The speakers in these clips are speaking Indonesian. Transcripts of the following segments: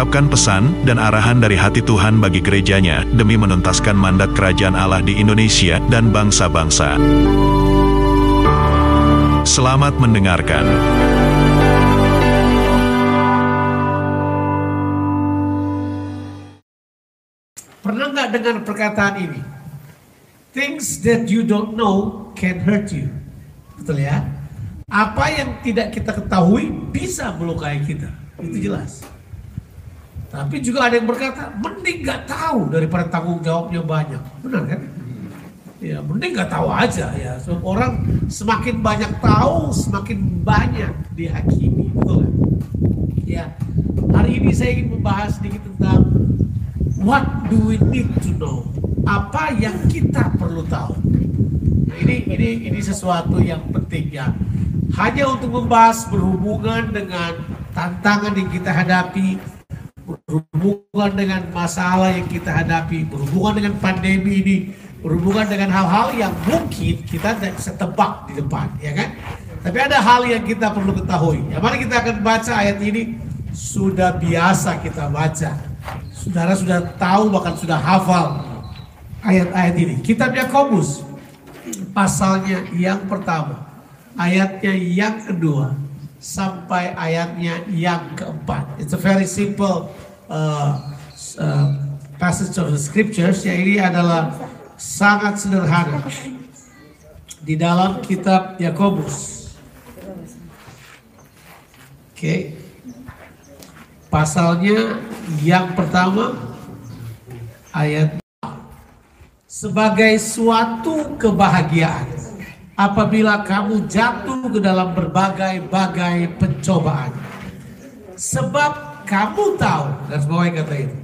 mengungkapkan pesan dan arahan dari hati Tuhan bagi gerejanya demi menuntaskan mandat kerajaan Allah di Indonesia dan bangsa-bangsa. Selamat mendengarkan. Pernah nggak dengar perkataan ini? Things that you don't know can hurt you. Betul ya? Apa yang tidak kita ketahui bisa melukai kita. Itu jelas. Tapi juga ada yang berkata, mending nggak tahu daripada tanggung jawabnya banyak. Benar kan? Ya, mending nggak tahu aja ya. So, orang semakin banyak tahu, semakin banyak dihakimi. Betul kan? Ya, hari ini saya ingin membahas sedikit tentang what do we need to know? Apa yang kita perlu tahu? Nah, ini ini ini sesuatu yang penting ya. Hanya untuk membahas berhubungan dengan tantangan yang kita hadapi, berhubungan dengan masalah yang kita hadapi, berhubungan dengan pandemi ini, berhubungan dengan hal-hal yang mungkin kita tidak bisa tebak di depan, ya kan? Tapi ada hal yang kita perlu ketahui. Ya, mari kita akan baca ayat ini. Sudah biasa kita baca. Saudara sudah tahu bahkan sudah hafal ayat-ayat ini. Kitab Yakobus pasalnya yang pertama, ayatnya yang kedua sampai ayatnya yang keempat. It's a very simple uh, uh, passage of the scriptures. Ya ini adalah sangat sederhana di dalam kitab Yakobus. Oke. Okay. Pasalnya yang pertama ayat sebagai suatu kebahagiaan apabila kamu jatuh ke dalam berbagai-bagai pencobaan. Sebab kamu tahu, dan semua kata itu,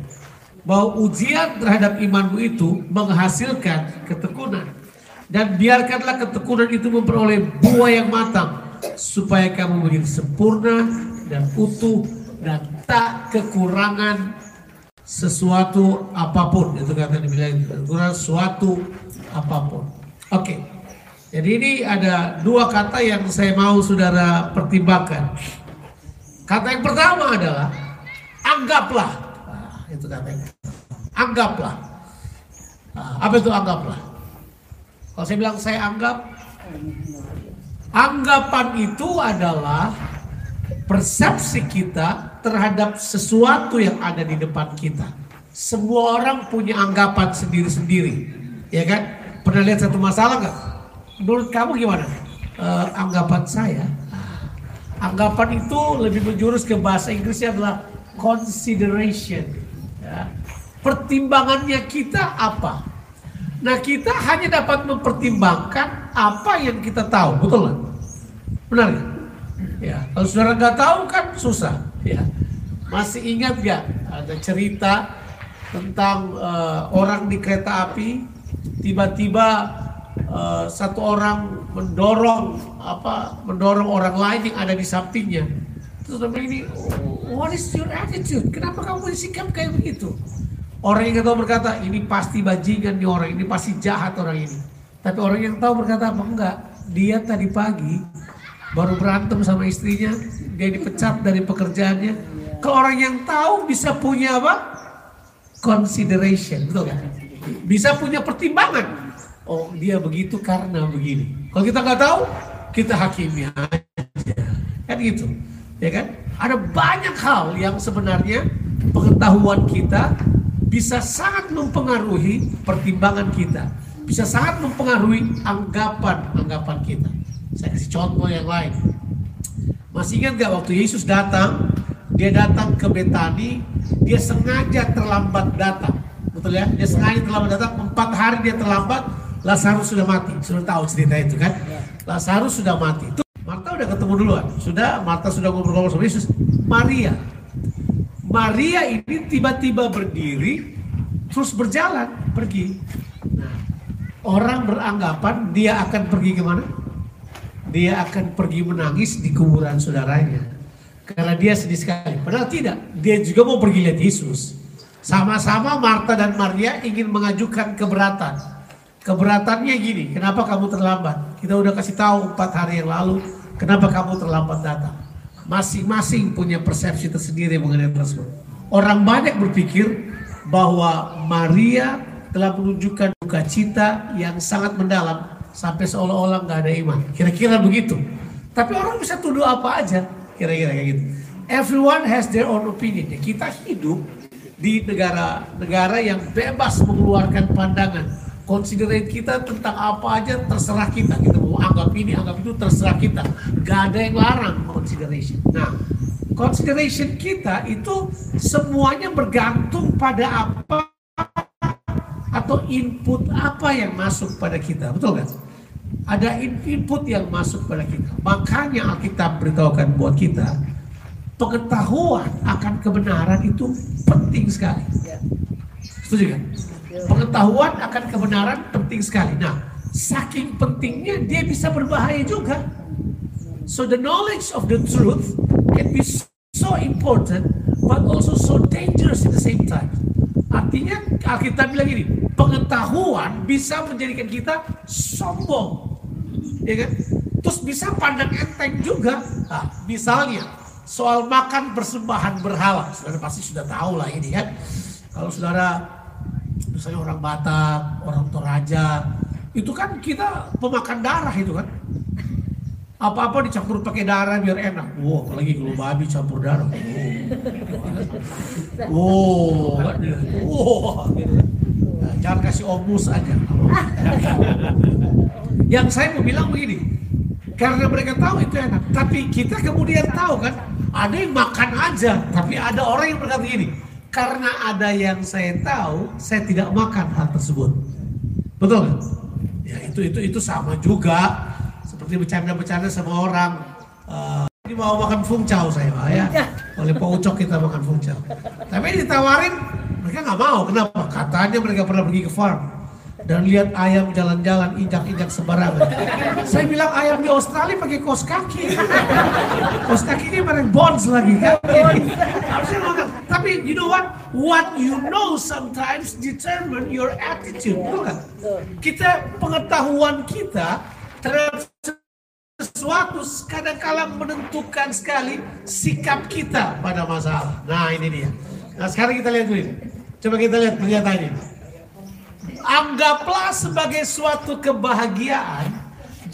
bahwa ujian terhadap imanmu itu menghasilkan ketekunan. Dan biarkanlah ketekunan itu memperoleh buah yang matang, supaya kamu menjadi sempurna dan utuh dan tak kekurangan sesuatu apa pun. Itu kata dibilang, kekurangan sesuatu apa pun. Oke. Okay. Jadi ini ada dua kata yang saya mau saudara pertimbangkan. Kata yang pertama adalah anggaplah. Nah, itu katanya. Anggaplah. Nah, apa itu anggaplah? Kalau saya bilang saya anggap, anggapan itu adalah persepsi kita terhadap sesuatu yang ada di depan kita. Semua orang punya anggapan sendiri-sendiri, ya kan? Pernah lihat satu masalah nggak? Menurut kamu gimana? Uh, anggapan saya, anggapan itu lebih menjurus ke bahasa Inggrisnya adalah consideration. Ya. Pertimbangannya kita apa? Nah kita hanya dapat mempertimbangkan apa yang kita tahu, betul nggak? Benar ya? Ya, kalau saudara nggak tahu kan susah. Ya, masih ingat nggak ada cerita tentang uh, orang di kereta api tiba-tiba uh, satu orang mendorong apa mendorong orang lain yang ada di sampingnya terus ini what is your attitude? Kenapa kamu bersikap kayak begitu? Orang yang tahu berkata ini pasti bajingan nih orang ini pasti jahat orang ini. Tapi orang yang tahu berkata apa enggak? Dia tadi pagi baru berantem sama istrinya dia dipecat dari pekerjaannya. Kalau orang yang tahu bisa punya apa? Consideration betul kan bisa punya pertimbangan. Oh dia begitu karena begini. Kalau kita nggak tahu, kita hakimi aja. Kan gitu. Ya kan? Ada banyak hal yang sebenarnya pengetahuan kita bisa sangat mempengaruhi pertimbangan kita. Bisa sangat mempengaruhi anggapan-anggapan kita. Saya kasih contoh yang lain. Masih ingat gak waktu Yesus datang, dia datang ke Betani, dia sengaja terlambat datang. Betul ya? Dia sengaja terlambat datang, empat hari dia terlambat, Lazarus sudah mati. Sudah tahu cerita itu kan? Lazarus sudah mati. Marta udah ketemu duluan. Sudah, Marta sudah ngobrol-ngobrol sama Yesus. Maria. Maria ini tiba-tiba berdiri, terus berjalan, pergi. Nah, orang beranggapan dia akan pergi ke mana? Dia akan pergi menangis di kuburan saudaranya. Karena dia sedih sekali. Padahal tidak. Dia juga mau pergi lihat Yesus. Sama-sama Marta dan Maria ingin mengajukan keberatan. Keberatannya gini, kenapa kamu terlambat? Kita udah kasih tahu empat hari yang lalu, kenapa kamu terlambat datang? Masing-masing punya persepsi tersendiri mengenai tersebut. Orang banyak berpikir bahwa Maria telah menunjukkan duka cita yang sangat mendalam sampai seolah-olah nggak ada iman. Kira-kira begitu. Tapi orang bisa tuduh apa aja, kira-kira kayak gitu. Everyone has their own opinion. Kita hidup di negara-negara yang bebas mengeluarkan pandangan. Considerate kita tentang apa aja terserah kita. Kita mau anggap ini, anggap itu terserah kita. Gak ada yang larang consideration. Nah, consideration kita itu semuanya bergantung pada apa atau input apa yang masuk pada kita. Betul kan? Ada input yang masuk pada kita. Makanya Alkitab beritahukan buat kita, pengetahuan akan kebenaran itu penting sekali. Setuju kan? Pengetahuan akan kebenaran penting sekali. Nah, saking pentingnya dia bisa berbahaya juga. So the knowledge of the truth can be so important but also so dangerous at the same time. Artinya Alkitab bilang ini, pengetahuan bisa menjadikan kita sombong. Ya kan? Terus bisa pandang enteng juga. Nah, misalnya soal makan persembahan berhala. Saudara pasti sudah tahu lah ini kan. Kalau saudara misalnya orang Batak, orang Toraja, itu kan kita pemakan darah itu kan. Apa-apa dicampur pakai darah biar enak. Wow, apalagi kalau babi campur darah. Wow, wow, wow. Nah, jangan kasih omus aja. Yang saya mau bilang begini, karena mereka tahu itu enak, tapi kita kemudian tahu kan, ada yang makan aja, tapi ada orang yang berkata gini, karena ada yang saya tahu, saya tidak makan hal tersebut. Betul kan? Ya itu itu itu sama juga seperti bercanda-bercanda sama orang. Uh, ini mau makan fungcau saya pak ya. Oleh Pak Ucok kita makan fungcau. Tapi ditawarin mereka nggak mau. Kenapa? Katanya mereka pernah pergi ke farm dan lihat ayam jalan-jalan injak-injak sembarangan. Saya bilang ayam di Australia pakai kos kaki. Kos kaki ini bareng bonds lagi. Harusnya. Tapi you know what? What you know sometimes determine your attitude. Bukan? Kita pengetahuan kita terhadap sesuatu kadang-kala menentukan sekali sikap kita pada masalah. Nah ini dia. Nah sekarang kita lihat dulu. Coba kita lihat pernyataan ini. Anggaplah sebagai suatu kebahagiaan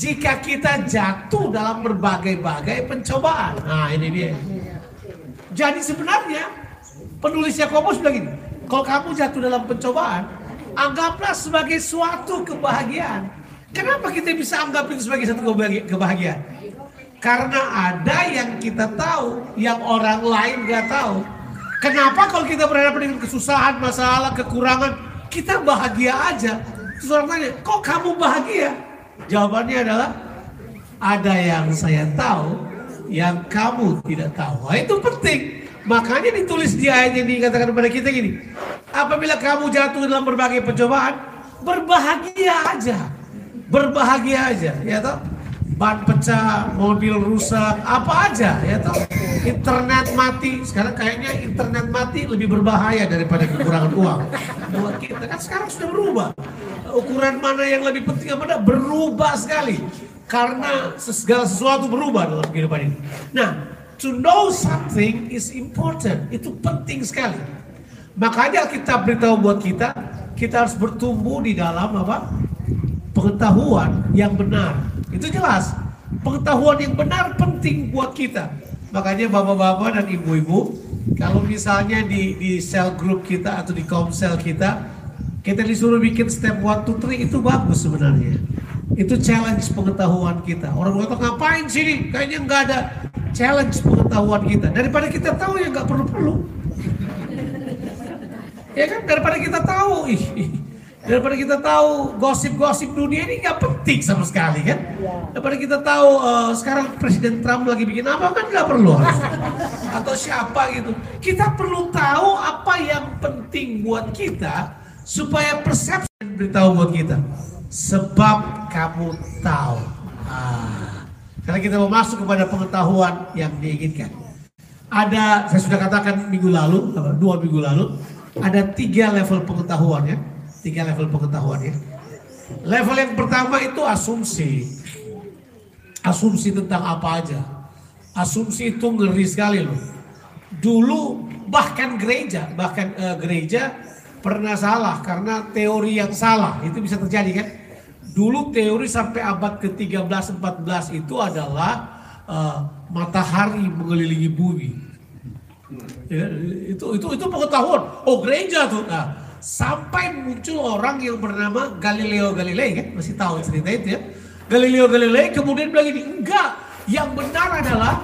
jika kita jatuh dalam berbagai-bagai pencobaan. Nah ini dia. Jadi sebenarnya penulis Yakobus bilang gini, kalau kamu jatuh dalam pencobaan, anggaplah sebagai suatu kebahagiaan. Kenapa kita bisa anggap itu sebagai satu kebahagiaan? Karena ada yang kita tahu, yang orang lain gak tahu. Kenapa kalau kita berhadapan dengan kesusahan, masalah, kekurangan, kita bahagia aja. Terus tanya, kok kamu bahagia? Jawabannya adalah, ada yang saya tahu, yang kamu tidak tahu. Nah, itu penting. Makanya ditulis di ayat yang dikatakan kepada kita gini. Apabila kamu jatuh dalam berbagai pencobaan, berbahagia aja. Berbahagia aja, ya toh? Ban pecah, mobil rusak, apa aja ya toh. Internet mati, sekarang kayaknya internet mati lebih berbahaya daripada kekurangan uang. Buat kita kan sekarang sudah berubah. Ukuran mana yang lebih penting apa berubah sekali. Karena segala sesuatu berubah dalam kehidupan ini. Nah, to know something is important. Itu penting sekali. Makanya kita beritahu buat kita, kita harus bertumbuh di dalam apa? Pengetahuan yang benar itu jelas. Pengetahuan yang benar penting buat kita. Makanya bapak-bapak dan ibu-ibu, kalau misalnya di, di sel group kita atau di komsel kita, kita disuruh bikin step 1, 2, 3 itu bagus sebenarnya. Itu challenge pengetahuan kita. Orang kata ngapain sini? Kayaknya nggak ada challenge pengetahuan kita. Daripada kita tahu ya nggak perlu-perlu. ya kan? Daripada kita tahu, ih Daripada kita tahu gosip-gosip dunia ini nggak penting sama sekali kan. Ya. Daripada kita tahu uh, sekarang Presiden Trump lagi bikin apa kan nggak perlu. Atau siapa gitu. Kita perlu tahu apa yang penting buat kita supaya persepsi beritahu buat kita. sebab kamu tahu. Ah, karena kita mau masuk kepada pengetahuan yang diinginkan. Ada, saya sudah katakan minggu lalu, dua minggu lalu, ada tiga level pengetahuan ya, tiga level pengetahuan ya. Level yang pertama itu asumsi, asumsi tentang apa aja. Asumsi itu ngeri sekali loh. Dulu bahkan gereja, bahkan uh, gereja pernah salah karena teori yang salah itu bisa terjadi kan. Dulu teori sampai abad ke-13 14 itu adalah uh, matahari mengelilingi bumi. Ya, itu itu itu pengetahuan. Oh gereja tuh. Nah, sampai muncul orang yang bernama Galileo Galilei kan masih tahu cerita itu ya. Galileo Galilei kemudian bilang ini enggak. Yang benar adalah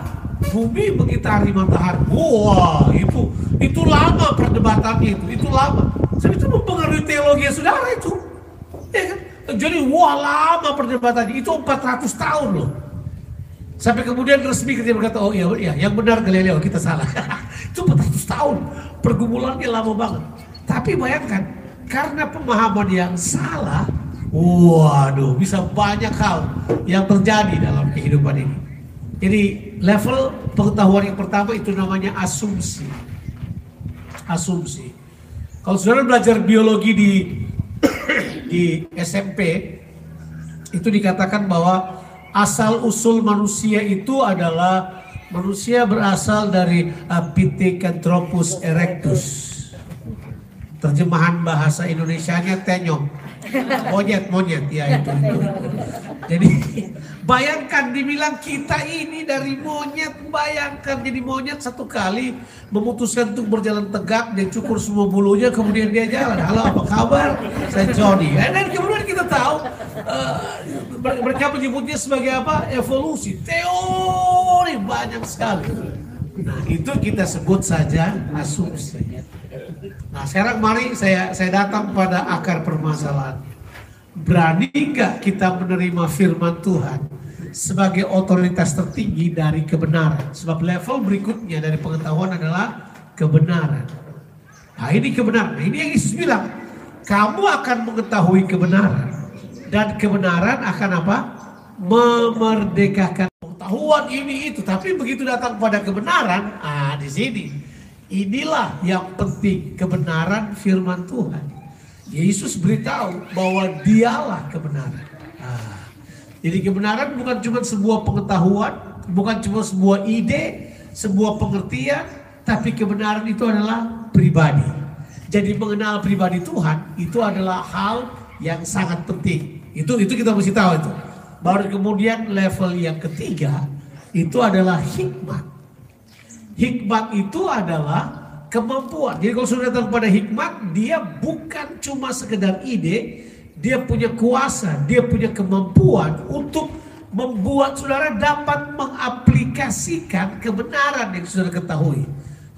bumi mengitari matahari. Wah itu itu lama perdebatannya itu. Itu lama. Jadi itu mempengaruhi teologi saudara itu. Ya kan? Jadi wah lama perdebatannya. Itu 400 tahun loh. Sampai kemudian resmi kita berkata, oh iya, iya yang benar Galileo, kita salah. itu 400 tahun, pergumulannya lama banget. Tapi bayangkan, karena pemahaman yang salah, waduh bisa banyak hal yang terjadi dalam kehidupan ini. Jadi level pengetahuan yang pertama itu namanya asumsi. Asumsi. Kalau saudara belajar biologi di di SMP, itu dikatakan bahwa asal usul manusia itu adalah manusia berasal dari Pithecanthropus erectus. Terjemahan bahasa Indonesianya tenyong. Monyet, monyet, ya itu, itu. Jadi bayangkan dibilang kita ini dari monyet, bayangkan jadi monyet satu kali memutuskan untuk berjalan tegak, dia cukur semua bulunya, kemudian dia jalan. Halo apa kabar? Saya Johnny. Dan kemudian kita tahu uh, mereka menyebutnya sebagai apa? Evolusi. Teori banyak sekali. Nah itu kita sebut saja asumsi. Nah sekarang mari saya saya datang pada akar permasalahan. Berani nggak kita menerima firman Tuhan sebagai otoritas tertinggi dari kebenaran? Sebab level berikutnya dari pengetahuan adalah kebenaran. Nah ini kebenaran. Nah, ini yang Yesus bilang. Kamu akan mengetahui kebenaran. Dan kebenaran akan apa? Memerdekakan pengetahuan ini itu. Tapi begitu datang pada kebenaran, ah di sini Inilah yang penting kebenaran firman Tuhan. Yesus beritahu bahwa dialah kebenaran. Nah, jadi kebenaran bukan cuma sebuah pengetahuan, bukan cuma sebuah ide, sebuah pengertian, tapi kebenaran itu adalah pribadi. Jadi mengenal pribadi Tuhan itu adalah hal yang sangat penting. Itu itu kita mesti tahu itu. Baru kemudian level yang ketiga itu adalah hikmat. Hikmat itu adalah kemampuan. Jadi kalau sudah datang pada hikmat, dia bukan cuma sekedar ide, dia punya kuasa, dia punya kemampuan untuk membuat saudara dapat mengaplikasikan kebenaran yang saudara ketahui.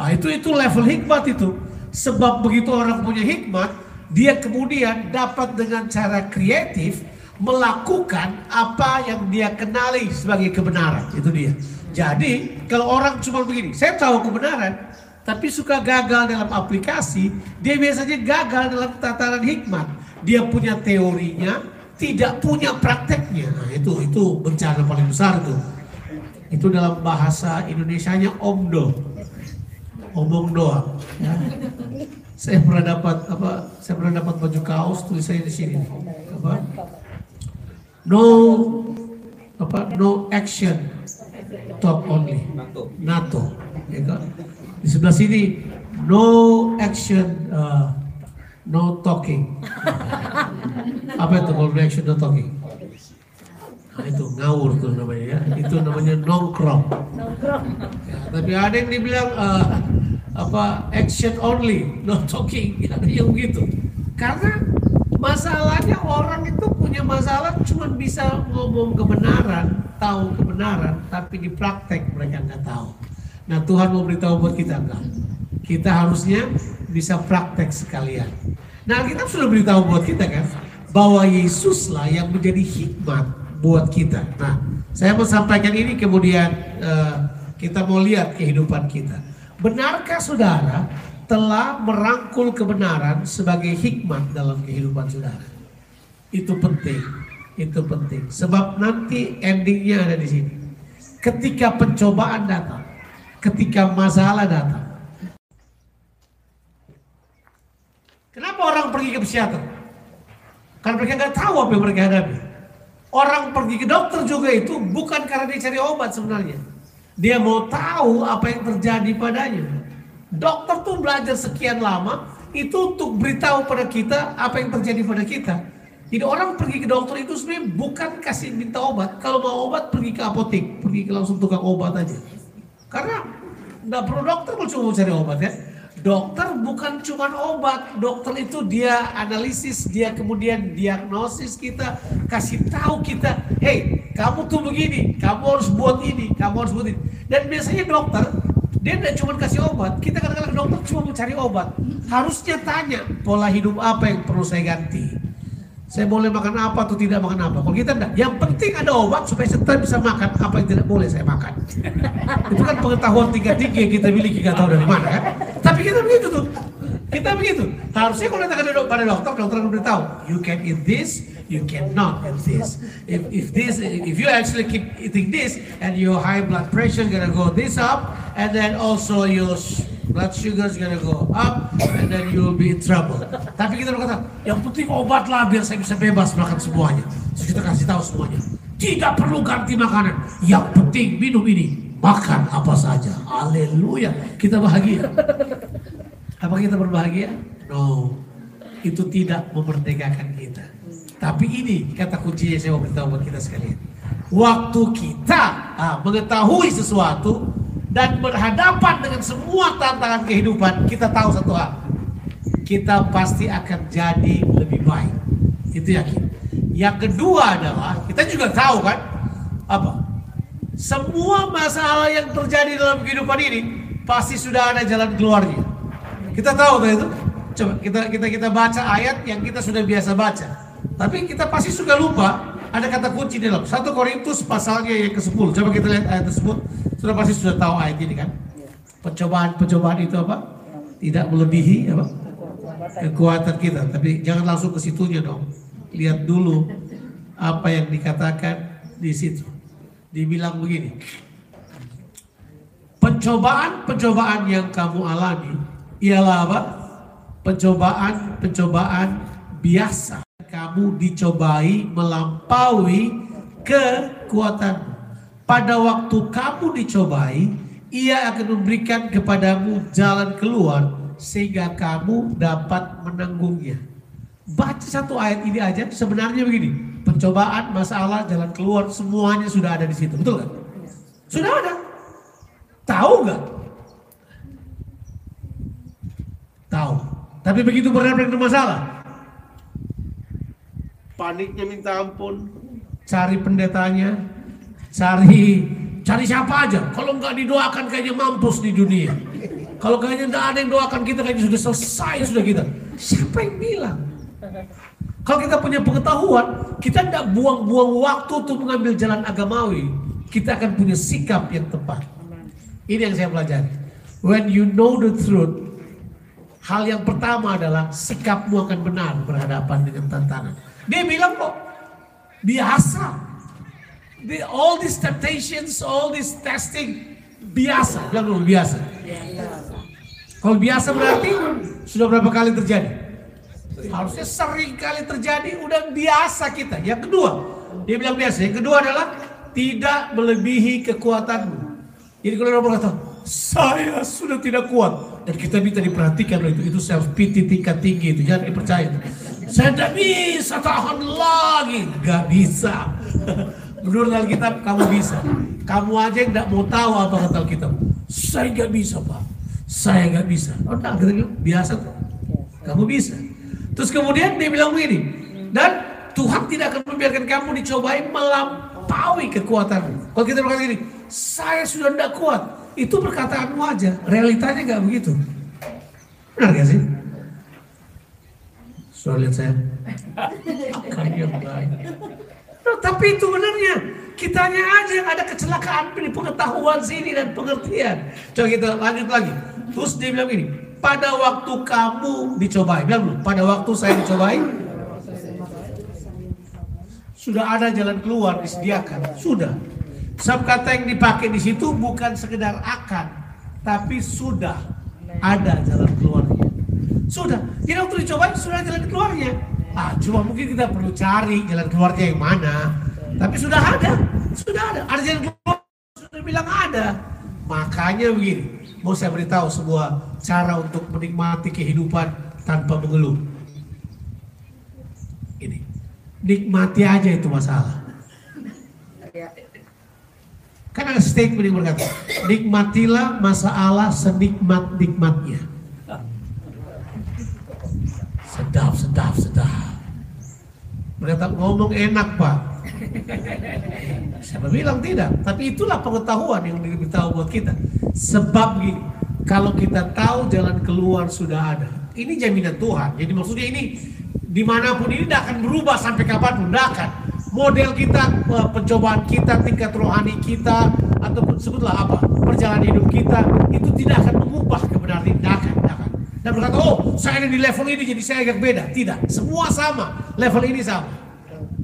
Nah, itu itu level hikmat itu. Sebab begitu orang punya hikmat, dia kemudian dapat dengan cara kreatif melakukan apa yang dia kenali sebagai kebenaran. Itu dia. Jadi kalau orang cuma begini, saya tahu kebenaran, tapi suka gagal dalam aplikasi, dia biasanya gagal dalam tataran hikmat. Dia punya teorinya, tidak punya prakteknya. Nah, itu itu bencana paling besar tuh. Itu dalam bahasa Indonesianya omdo. Omong doang. Ya. Saya pernah dapat apa? Saya pernah dapat baju kaos tulisannya di sini. No apa? No action talk only. NATO. NATO. Ya kan? Di sebelah sini no action, uh, no talking. Apa itu kalau no action, no talking? Nah, itu ngawur tuh namanya ya. Itu namanya nongkrong. Ya, tapi ada yang dibilang uh, apa action only, no talking. Ada yang begitu. Karena Masalahnya orang itu punya masalah cuma bisa ngomong kebenaran, tahu kebenaran, tapi di praktek mereka nggak tahu. Nah Tuhan mau beritahu buat kita enggak. Kita harusnya bisa praktek sekalian. Nah kita sudah beritahu buat kita kan, bahwa Yesuslah yang menjadi hikmat buat kita. Nah saya mau sampaikan ini kemudian uh, kita mau lihat kehidupan kita. Benarkah saudara telah merangkul kebenaran sebagai hikmat dalam kehidupan saudara. Itu penting, itu penting. Sebab nanti endingnya ada di sini. Ketika pencobaan datang, ketika masalah datang. Kenapa orang pergi ke psikiater? Karena mereka nggak tahu apa yang mereka hadapi. Orang pergi ke dokter juga itu bukan karena dia cari obat sebenarnya. Dia mau tahu apa yang terjadi padanya. Dokter tuh belajar sekian lama itu untuk beritahu pada kita apa yang terjadi pada kita. Jadi orang pergi ke dokter itu sebenarnya bukan kasih minta obat. Kalau mau obat pergi ke apotek, pergi ke langsung tukang obat aja. Karena nggak perlu dokter kalau cuma cari obat ya. Dokter bukan cuma obat, dokter itu dia analisis, dia kemudian diagnosis kita, kasih tahu kita, hey kamu tuh begini, kamu harus buat ini, kamu harus buat ini. Dan biasanya dokter, dia tidak cuma kasih obat, kita kadang-kadang dokter cuma mencari obat. Harusnya tanya pola hidup apa yang perlu saya ganti. Saya boleh makan apa atau tidak makan apa. Kalau kita enggak, yang penting ada obat supaya saya bisa makan apa yang tidak boleh saya makan. Itu kan pengetahuan tingkat tinggi yang kita miliki, kita tahu dari mana kan. Tapi kita begitu tuh. Kita begitu. Harusnya kalau kita ke pada dokter, dokter akan beritahu, you can eat this, you cannot eat this. If if this, if you actually keep eating this, and your high blood pressure gonna go this up, and then also your blood sugar is gonna go up and then you will be in trouble. Tapi kita berkata, yang penting obat lah biar saya bisa bebas makan semuanya. Terus kita kasih tahu semuanya. Tidak perlu ganti makanan. Yang penting minum ini. Makan apa saja. Haleluya. Kita bahagia. Apa kita berbahagia? No. Itu tidak memerdekakan kita. Tapi ini kata kuncinya saya mau beritahu buat kita sekalian. Waktu kita ah, mengetahui sesuatu, dan berhadapan dengan semua tantangan kehidupan, kita tahu satu hal. Kita pasti akan jadi lebih baik. Itu yakin. Yang kedua adalah, kita juga tahu kan, apa? Semua masalah yang terjadi dalam kehidupan ini pasti sudah ada jalan keluarnya. Kita tahu itu? Coba kita kita kita baca ayat yang kita sudah biasa baca. Tapi kita pasti suka lupa ada kata kunci di dalam 1 Korintus pasalnya yang ke-10. Coba kita lihat ayat tersebut. Sudah pasti sudah tahu ayat ini kan? Pencobaan-pencobaan itu apa? Tidak melebihi apa? Kekuatan kita. Tapi jangan langsung ke situnya dong. Lihat dulu apa yang dikatakan di situ. Dibilang begini. Pencobaan-pencobaan yang kamu alami ialah apa? Pencobaan-pencobaan biasa kamu dicobai melampaui kekuatanmu. Pada waktu kamu dicobai, ia akan memberikan kepadamu jalan keluar sehingga kamu dapat menanggungnya. Baca satu ayat ini aja sebenarnya begini. Pencobaan, masalah, jalan keluar semuanya sudah ada di situ. Betul kan? Sudah ada. Tahu nggak? Tahu. Tapi begitu berhadapan dengan masalah, paniknya minta ampun, cari pendetanya, cari cari siapa aja. Kalau nggak didoakan kayaknya mampus di dunia. Kalau kayaknya nggak ada yang doakan kita kayaknya sudah selesai sudah kita. Siapa yang bilang? Kalau kita punya pengetahuan, kita tidak buang-buang waktu untuk mengambil jalan agamawi. Kita akan punya sikap yang tepat. Ini yang saya pelajari. When you know the truth, hal yang pertama adalah sikapmu akan benar berhadapan dengan tantangan. Dia bilang kok biasa. The, all these temptations, all this testing biasa. Bilang dulu biasa. Kalau biasa berarti sudah berapa kali terjadi? Harusnya sering kali terjadi, udah biasa kita. Yang kedua, dia bilang biasa. Yang kedua adalah tidak melebihi kekuatanmu. Jadi kalau orang berkata, saya sudah tidak kuat. Dan kita minta diperhatikan itu. Itu self pity tingkat tinggi itu. Jangan dipercaya. Saya tidak bisa tahan lagi. Gak bisa. Menurut Alkitab kamu bisa. Kamu aja yang tidak mau tahu apa kata Alkitab. Saya gak bisa Pak. Saya gak bisa. Oh kita biasa tuh. Kamu bisa. Terus kemudian dia bilang begini. Dan Tuhan tidak akan membiarkan kamu dicobai melampaui kekuatanmu. Kalau kita berkata gini, saya sudah tidak kuat. Itu perkataanmu aja. Realitanya gak begitu. Benar gak sih? Sudah lihat saya? yang baik. No, tapi itu benarnya. Kitanya aja yang ada kecelakaan di pengetahuan sini dan pengertian. Coba kita lanjut lagi. Terus dia bilang ini, pada waktu kamu dicobai, bilang dulu, pada waktu saya dicobai, Sudah ada jalan keluar disediakan. Sudah. Sebab kata yang dipakai di situ bukan sekedar akan, tapi sudah ada jalan keluarnya. Sudah. Jadi waktu dicoba sudah jalan keluarnya. Ah, cuma mungkin kita perlu cari jalan keluarnya yang mana. Tapi sudah ada. Sudah ada. Ada jalan keluar. Sudah bilang ada. Makanya begini. Mau saya beritahu sebuah cara untuk menikmati kehidupan tanpa mengeluh. Ini. Nikmati aja itu masalah. Kan ada statement yang berkata, nikmatilah masalah senikmat-nikmatnya. Sedap, sedap, sedap. Berkata ngomong enak pak. Siapa bilang tidak? Tapi itulah pengetahuan yang diberitahu buat kita. Sebab gini, kalau kita tahu jalan keluar sudah ada. Ini jaminan Tuhan. Jadi maksudnya ini di mana pun ini tidak akan berubah sampai kapan pun, tidak akan. Model kita, eh, pencobaan kita, tingkat rohani kita, ataupun sebutlah apa, perjalanan hidup kita, itu tidak akan mengubah kebenaran tidak. Dan berkata, oh saya ada di level ini jadi saya agak beda. Tidak, semua sama, level ini sama.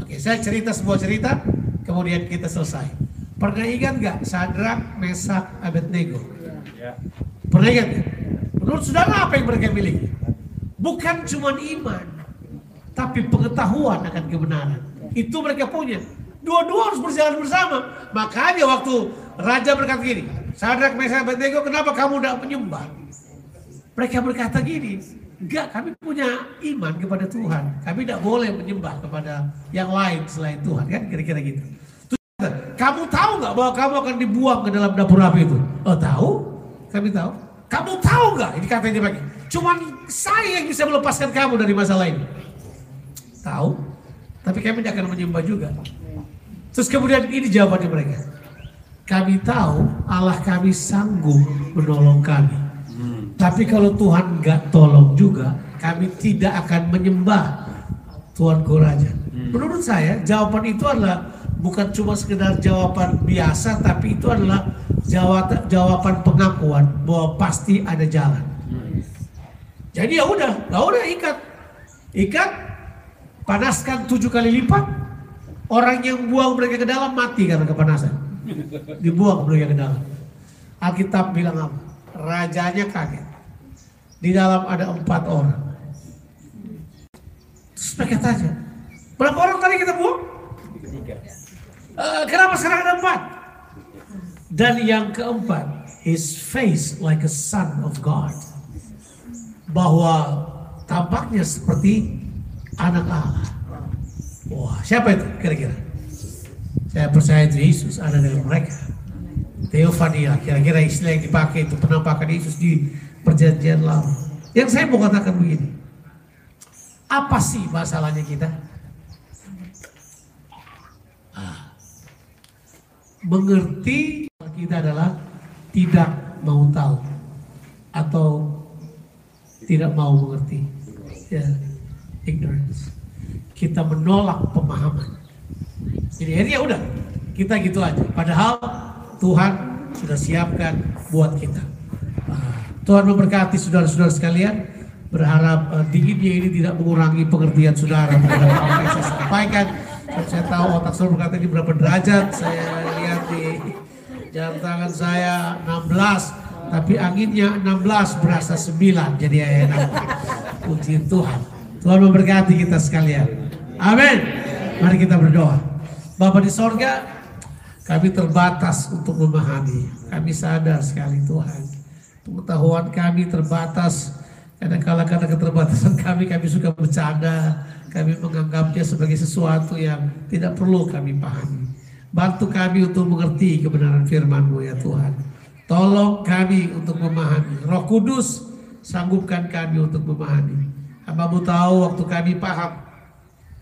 Oke, saya cerita sebuah cerita, kemudian kita selesai. Pernah ingat nggak Sadrak, Mesak, Abednego? Pernah ingat nggak? Menurut saudara apa yang mereka miliki? Bukan cuma iman, tapi pengetahuan akan kebenaran. Itu mereka punya. Dua-dua harus berjalan bersama. Makanya waktu raja berkata gini, Sadrak, Mesak, Abednego, kenapa kamu tidak menyembah? Mereka berkata gini, enggak kami punya iman kepada Tuhan. Kami tidak boleh menyembah kepada yang lain selain Tuhan. Kan kira-kira gitu. Kamu tahu nggak bahwa kamu akan dibuang ke dalam dapur api itu? Oh tahu, kami tahu. Kamu tahu nggak? Ini katanya pagi. Cuman saya yang bisa melepaskan kamu dari masalah ini. Tahu, tapi kami tidak akan menyembah juga. Terus kemudian ini jawabannya mereka. Kami tahu Allah kami sanggup menolong kami. Tapi kalau Tuhan nggak tolong juga, kami tidak akan menyembah Tuanku Raja. Menurut saya jawaban itu adalah bukan cuma sekedar jawaban biasa, tapi itu adalah jawaban jawaban pengakuan bahwa pasti ada jalan. Jadi ya udah, ya udah ikat, ikat, panaskan tujuh kali lipat. Orang yang buang mereka ke dalam mati karena kepanasan. Dibuang mereka ke dalam. Alkitab bilang apa? Rajanya kaget. Di dalam ada empat orang. Terus mereka tanya, berapa orang tadi kita buang? "Eh, kenapa sekarang ada empat? Dan yang keempat, his face like a son of God. Bahwa tampaknya seperti anak Allah. Wah, siapa itu kira-kira? Saya percaya itu Yesus ada dengan mereka. Theophania, kira-kira istilah yang dipakai itu penampakan Yesus di perjanjian lama. Yang saya mau katakan begini, apa sih masalahnya kita? Ah, mengerti kita adalah tidak mau tahu atau tidak mau mengerti. Ya, ignorance. Kita menolak pemahaman. Jadi akhirnya udah kita gitu aja. Padahal Tuhan sudah siapkan buat kita. Ah, Tuhan memberkati saudara-saudara sekalian. Berharap uh, dinginnya ini tidak mengurangi pengertian saudara terhadap yang saya sampaikan. Saya tahu otak saudara berkata ini berapa derajat. Saya lihat di jam tangan saya 16. Tapi anginnya 16 berasa 9. Jadi ya enak. Puji Tuhan. Tuhan memberkati kita sekalian. Amin. Mari kita berdoa. Bapak di sorga, kami terbatas untuk memahami. Kami sadar sekali Tuhan. Pengetahuan kami terbatas. Kadang-kala karena keterbatasan kami, kami suka bercanda. Kami menganggapnya sebagai sesuatu yang tidak perlu kami pahami. Bantu kami untuk mengerti kebenaran firman-Mu ya Tuhan. Tolong kami untuk memahami. Roh Kudus, sanggupkan kami untuk memahami. Hambamu tahu waktu kami paham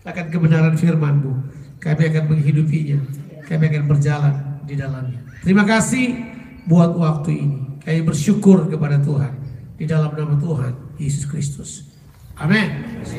akan kebenaran firman-Mu. Kami akan menghidupinya. Kami akan berjalan di dalamnya. Terima kasih buat waktu ini. Kami bersyukur kepada Tuhan. Di dalam nama Tuhan, Yesus Kristus. Amin.